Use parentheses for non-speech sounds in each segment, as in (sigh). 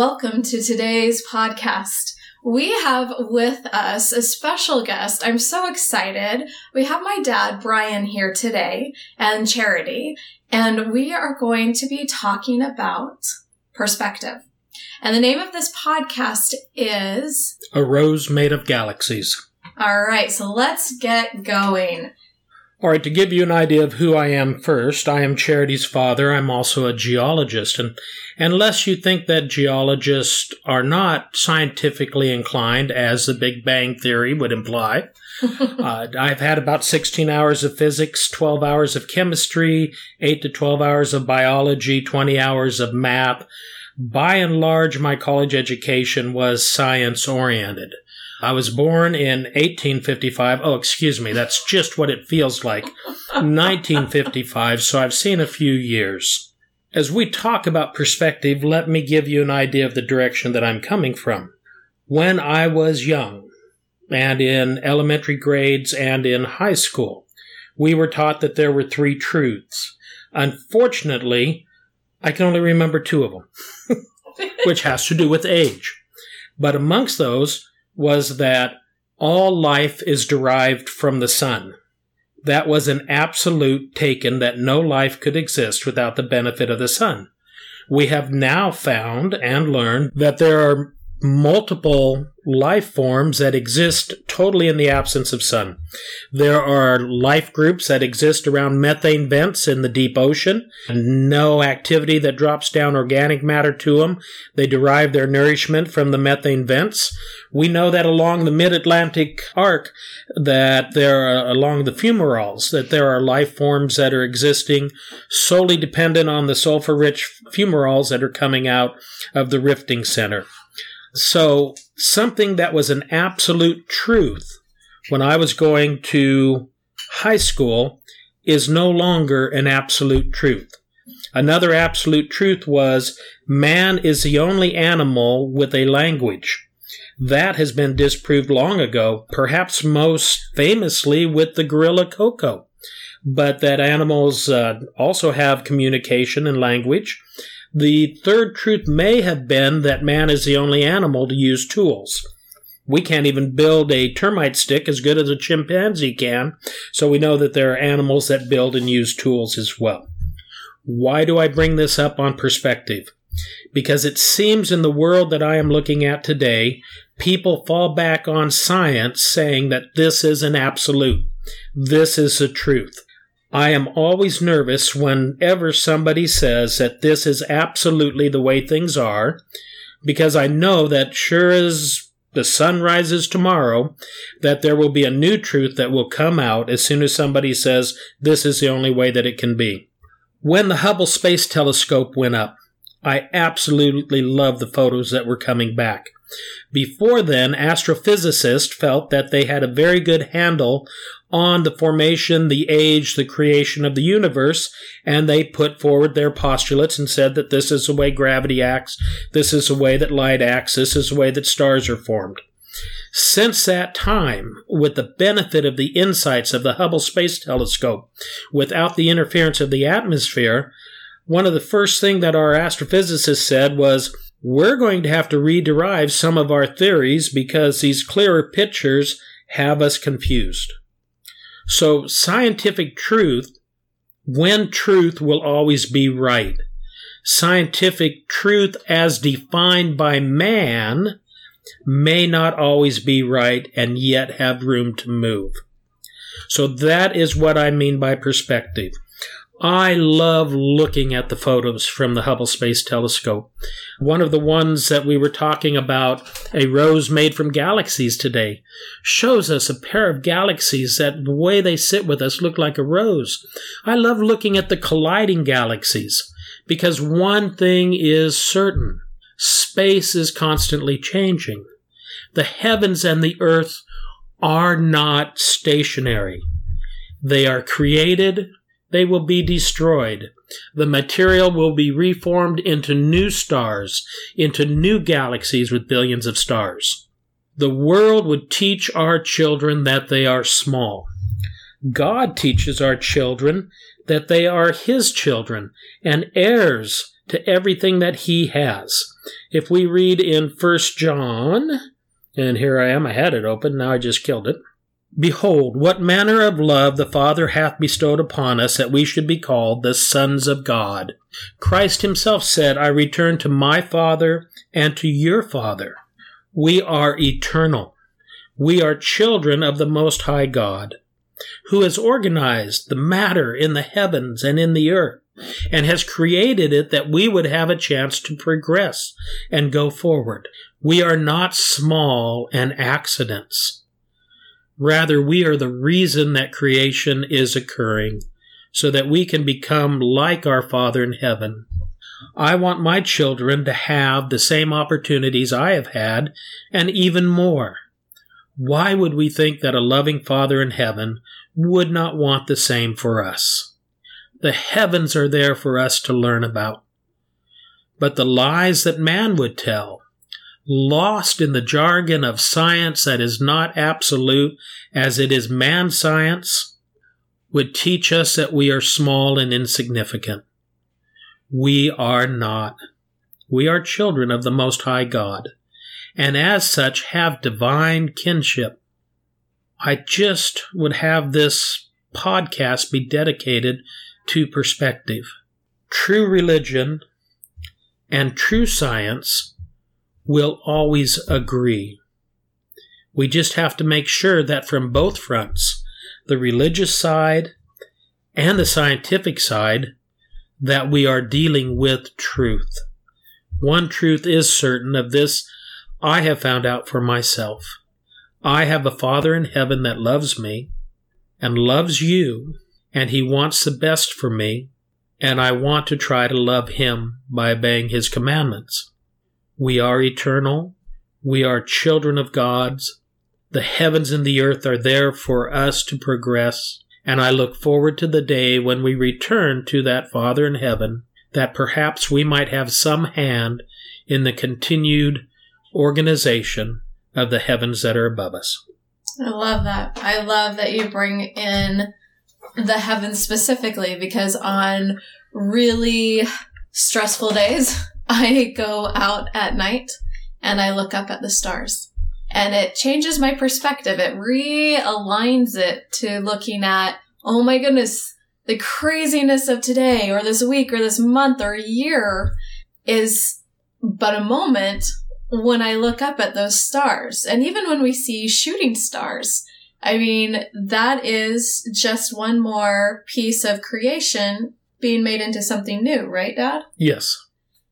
Welcome to today's podcast. We have with us a special guest. I'm so excited. We have my dad, Brian, here today and Charity, and we are going to be talking about perspective. And the name of this podcast is A Rose Made of Galaxies. All right, so let's get going. All right, to give you an idea of who I am first, I am Charity's father. I'm also a geologist. And unless you think that geologists are not scientifically inclined, as the Big Bang Theory would imply, (laughs) uh, I've had about 16 hours of physics, 12 hours of chemistry, 8 to 12 hours of biology, 20 hours of math. By and large, my college education was science oriented. I was born in 1855. Oh, excuse me, that's just what it feels like. (laughs) 1955, so I've seen a few years. As we talk about perspective, let me give you an idea of the direction that I'm coming from. When I was young, and in elementary grades and in high school, we were taught that there were three truths. Unfortunately, I can only remember two of them, (laughs) which has to do with age. But amongst those, was that all life is derived from the sun. That was an absolute taken that no life could exist without the benefit of the sun. We have now found and learned that there are multiple life forms that exist totally in the absence of sun. There are life groups that exist around methane vents in the deep ocean. No activity that drops down organic matter to them. They derive their nourishment from the methane vents. We know that along the mid-Atlantic arc that there are along the fumaroles that there are life forms that are existing solely dependent on the sulfur-rich fumaroles that are coming out of the rifting center. So something that was an absolute truth when I was going to high school is no longer an absolute truth. Another absolute truth was man is the only animal with a language. That has been disproved long ago, perhaps most famously with the gorilla Koko. But that animals uh, also have communication and language, the third truth may have been that man is the only animal to use tools. We can't even build a termite stick as good as a chimpanzee can, so we know that there are animals that build and use tools as well. Why do I bring this up on perspective? Because it seems in the world that I am looking at today, people fall back on science saying that this is an absolute. This is the truth. I am always nervous whenever somebody says that this is absolutely the way things are, because I know that sure as the sun rises tomorrow, that there will be a new truth that will come out as soon as somebody says this is the only way that it can be. When the Hubble Space Telescope went up, I absolutely love the photos that were coming back. Before then, astrophysicists felt that they had a very good handle on the formation, the age, the creation of the universe, and they put forward their postulates and said that this is the way gravity acts, this is the way that light acts, this is the way that stars are formed. Since that time, with the benefit of the insights of the Hubble Space Telescope, without the interference of the atmosphere, one of the first things that our astrophysicists said was, we're going to have to rederive some of our theories because these clearer pictures have us confused. So, scientific truth, when truth will always be right, scientific truth as defined by man may not always be right and yet have room to move. So, that is what I mean by perspective. I love looking at the photos from the Hubble Space Telescope. One of the ones that we were talking about, a rose made from galaxies today, shows us a pair of galaxies that the way they sit with us look like a rose. I love looking at the colliding galaxies because one thing is certain. Space is constantly changing. The heavens and the earth are not stationary. They are created, they will be destroyed. The material will be reformed into new stars, into new galaxies with billions of stars. The world would teach our children that they are small. God teaches our children that they are His children and heirs to everything that he has. If we read in First John, and here I am, I had it open, now I just killed it. Behold, what manner of love the Father hath bestowed upon us that we should be called the sons of God. Christ himself said, I return to my Father and to your Father. We are eternal. We are children of the Most High God, who has organized the matter in the heavens and in the earth, and has created it that we would have a chance to progress and go forward. We are not small and accidents. Rather, we are the reason that creation is occurring, so that we can become like our Father in heaven. I want my children to have the same opportunities I have had, and even more. Why would we think that a loving Father in heaven would not want the same for us? The heavens are there for us to learn about. But the lies that man would tell, lost in the jargon of science that is not absolute as it is man science, would teach us that we are small and insignificant. We are not. We are children of the Most High God, and as such have divine kinship. I just would have this podcast be dedicated to perspective. True religion and true science will always agree. We just have to make sure that from both fronts, the religious side and the scientific side, that we are dealing with truth. One truth is certain of this I have found out for myself. I have a Father in heaven that loves me and loves you, and He wants the best for me, and I want to try to love Him by obeying His commandments. We are eternal. We are children of God's. The heavens and the earth are there for us to progress. And I look forward to the day when we return to that Father in heaven, that perhaps we might have some hand in the continued organization of the heavens that are above us. I love that. I love that you bring in the heavens specifically because on really stressful days, I go out at night and I look up at the stars. And it changes my perspective. It realigns it to looking at, oh my goodness, the craziness of today or this week or this month or year is but a moment when I look up at those stars. And even when we see shooting stars, I mean, that is just one more piece of creation being made into something new, right, Dad? Yes.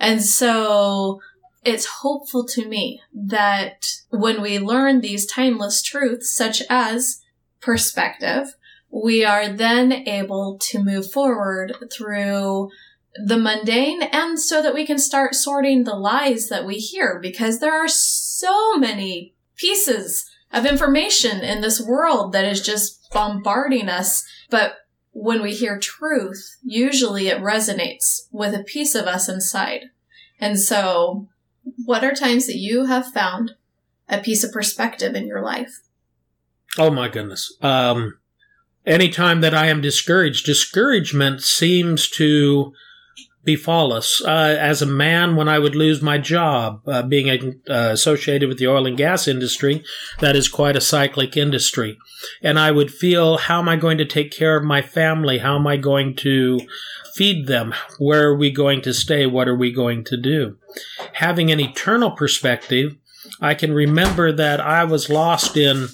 And so it's hopeful to me that when we learn these timeless truths, such as perspective, we are then able to move forward through the mundane and so that we can start sorting the lies that we hear because there are so many pieces of information in this world that is just bombarding us. But when we hear truth, usually it resonates with a piece of us inside. And so, what are times that you have found a piece of perspective in your life? Oh my goodness. Um, anytime that I am discouraged, discouragement seems to befall us. Uh, as a man, when I would lose my job, uh, being uh, associated with the oil and gas industry, that is quite a cyclic industry. And I would feel, how am I going to take care of my family? How am I going to feed them? Where are we going to stay? What are we going to do? Having an eternal perspective, I can remember that I was lost in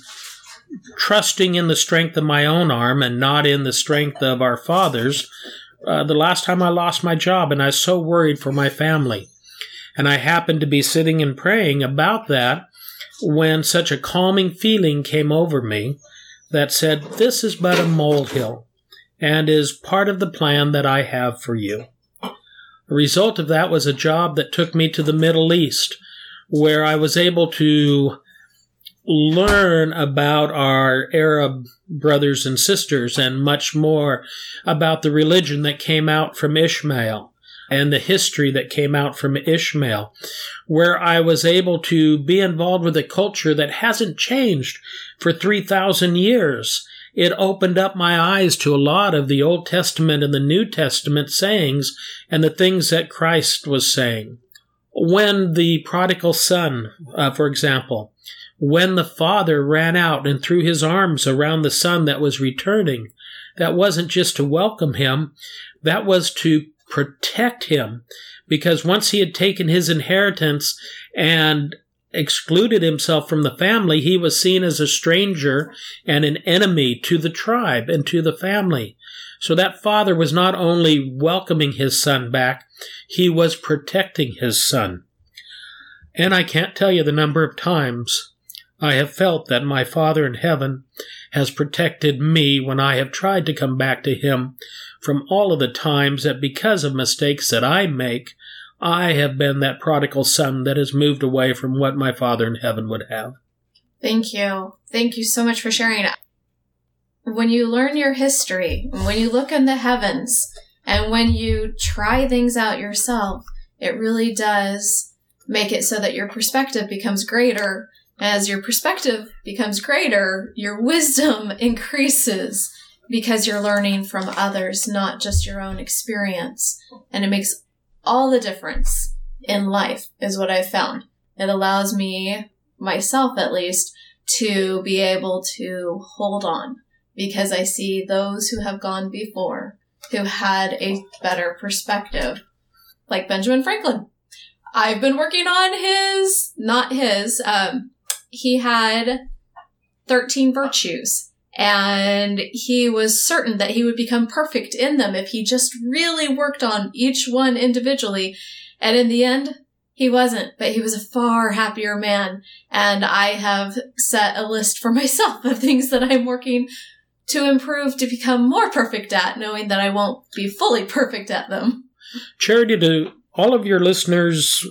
trusting in the strength of my own arm and not in the strength of our fathers uh, the last time I lost my job, and I was so worried for my family. And I happened to be sitting and praying about that when such a calming feeling came over me that said, This is but a molehill and is part of the plan that I have for you. The result of that was a job that took me to the Middle East, where I was able to learn about our Arab brothers and sisters and much more about the religion that came out from Ishmael. and the history that came out from Ishmael, where I was able to be involved with a culture that hasn't changed for 3,000 years. It opened up my eyes to a lot of the Old Testament and the New Testament sayings and the things that Christ was saying. When the prodigal son, uh, for example, when the father ran out and threw his arms around the son that was returning, that wasn't just to welcome him, that was to protect him. Because once he had taken his inheritance and excluded himself from the family, he was seen as a stranger and an enemy to the tribe and to the family. So that father was not only welcoming his son back, he was protecting his son. And I can't tell you the number of times I have felt that my Father in heaven has protected me when I have tried to come back to Him from all of the times that because of mistakes that I make, I have been that prodigal son that has moved away from what my Father in heaven would have. Thank you. Thank you so much for sharing. When you learn your history, when you look in the heavens, and when you try things out yourself, it really does make it so that your perspective becomes greater as your perspective becomes greater, your wisdom (laughs) increases because you're learning from others, not just your own experience. And it makes all the difference in life, is what I've found. It allows me, myself at least, to be able to hold on because I see those who have gone before who had a better perspective, like Benjamin Franklin. I've been working on his, not his, um, he had 13 virtues and he was certain that he would become perfect in them if he just really worked on each one individually. And in the end, he wasn't, but he was a far happier man. And I have set a list for (laughs) myself of things that I'm working to improve to become more perfect at, knowing that I won't be fully (laughs) perfect at them. Charity, do all of your listeners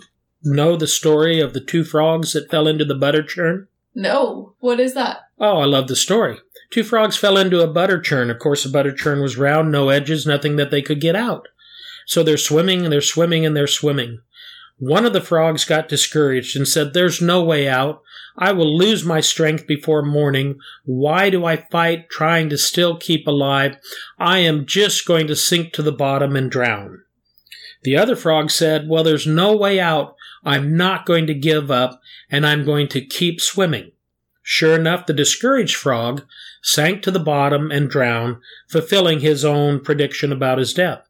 know the story of the two frogs that fell into the butter churn? No. What is that? Oh, I love the story. Two frogs fell into a butter churn. Of course, the butter churn was round, no edges, nothing that they could get out. So they're swimming and they're swimming and they're swimming. One of the frogs got discouraged and said, There's no way out. I will lose my strength before morning. Why do I fight trying to still keep alive? I am just going to sink to the bottom and drown. The other frog said, Well, there's no way out. I'm not going to give up and I'm going to keep swimming. Sure enough, the discouraged frog sank to the bottom and drowned, fulfilling his own prediction about his death.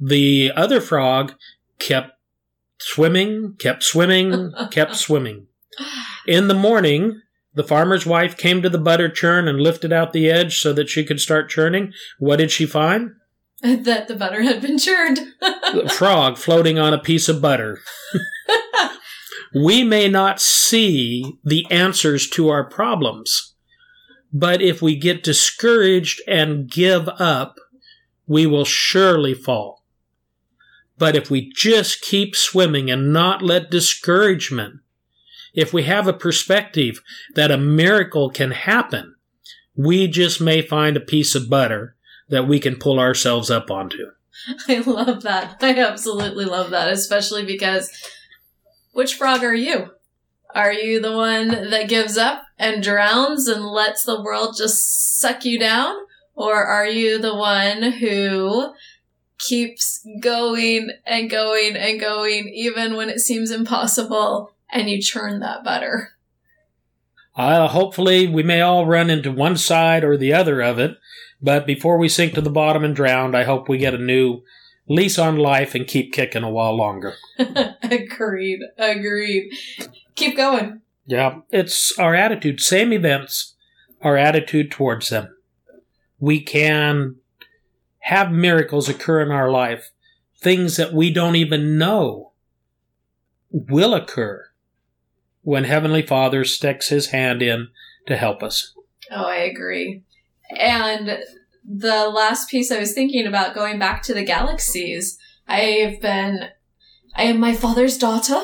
The other frog kept swimming, kept swimming, (laughs) kept swimming. In the morning, the farmer's wife came to the butter churn and lifted out the edge so that she could start churning. What did she find? (laughs) That the butter had been churned. (laughs) the frog floating on a piece of butter. (laughs) we may not see the answers to our problems, but if we get discouraged and give up, we will surely fall. But if we just keep swimming and not let discouragement, if we have a perspective that a miracle can happen, we just may find a piece of butter that we can pull ourselves up onto. (laughs) I love that. I absolutely love that, especially because which frog are you? Are you the one that gives up and drowns and lets the world just suck you down? Or are you the one who keeps going and going and going even when it seems impossible and you churn that butter? Uh, hopefully, we may all run into one side or the other of it, but before we sink to the bottom and drown, I hope we get a new lease on life and keep kicking a while longer. (laughs) agreed. Agreed. Keep going. Yeah, it's our attitude. Same events, our attitude towards them. We can have miracles occur in our life, things that we don't even know will occur when Heavenly Father sticks his hand in to help us. Oh, I agree. And the last piece I was thinking about going back to the galaxies, I've been, I am my father's daughter.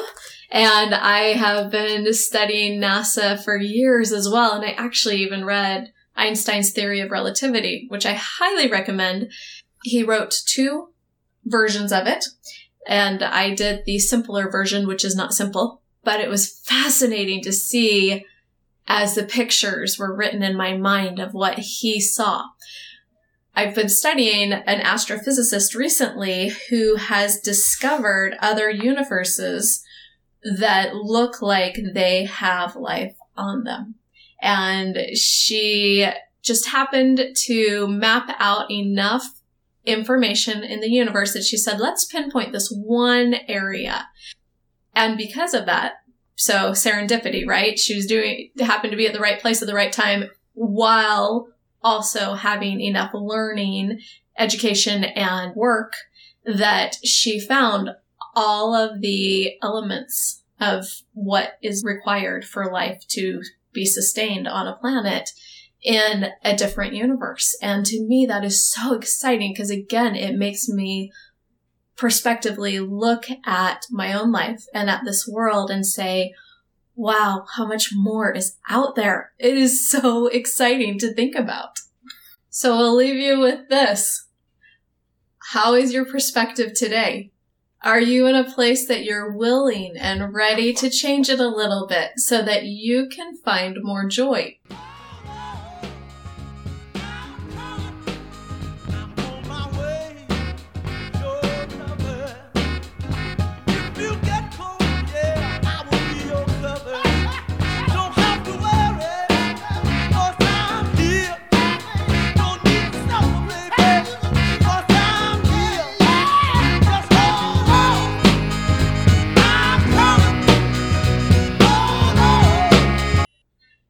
And I have been studying NASA for years as well. And I actually even read Einstein's theory of relativity, which I highly recommend. He wrote two versions of it. And I did the simpler version, which is not simple, but it was fascinating to see as the pictures were written in my mind of what he saw. I've been studying an astrophysicist recently who has discovered other universes that look like they have life on them. And she just happened to map out enough information in the universe that she said, let's pinpoint this one area. And because of that, so serendipity, right? She was doing, happened to be at the right place at the right time while also having enough learning, education, and work that she found all of the elements of what is required for life to be sustained on a planet in a different universe. And to me, that is so exciting because again, it makes me prospectively look at my own life and at this world and say, wow, how much more is out there. It is so (laughs) exciting to think about. So I'll leave you with this. How is your perspective today? Are you in a place that you're willing and ready to change it a little bit so that you can find more joy?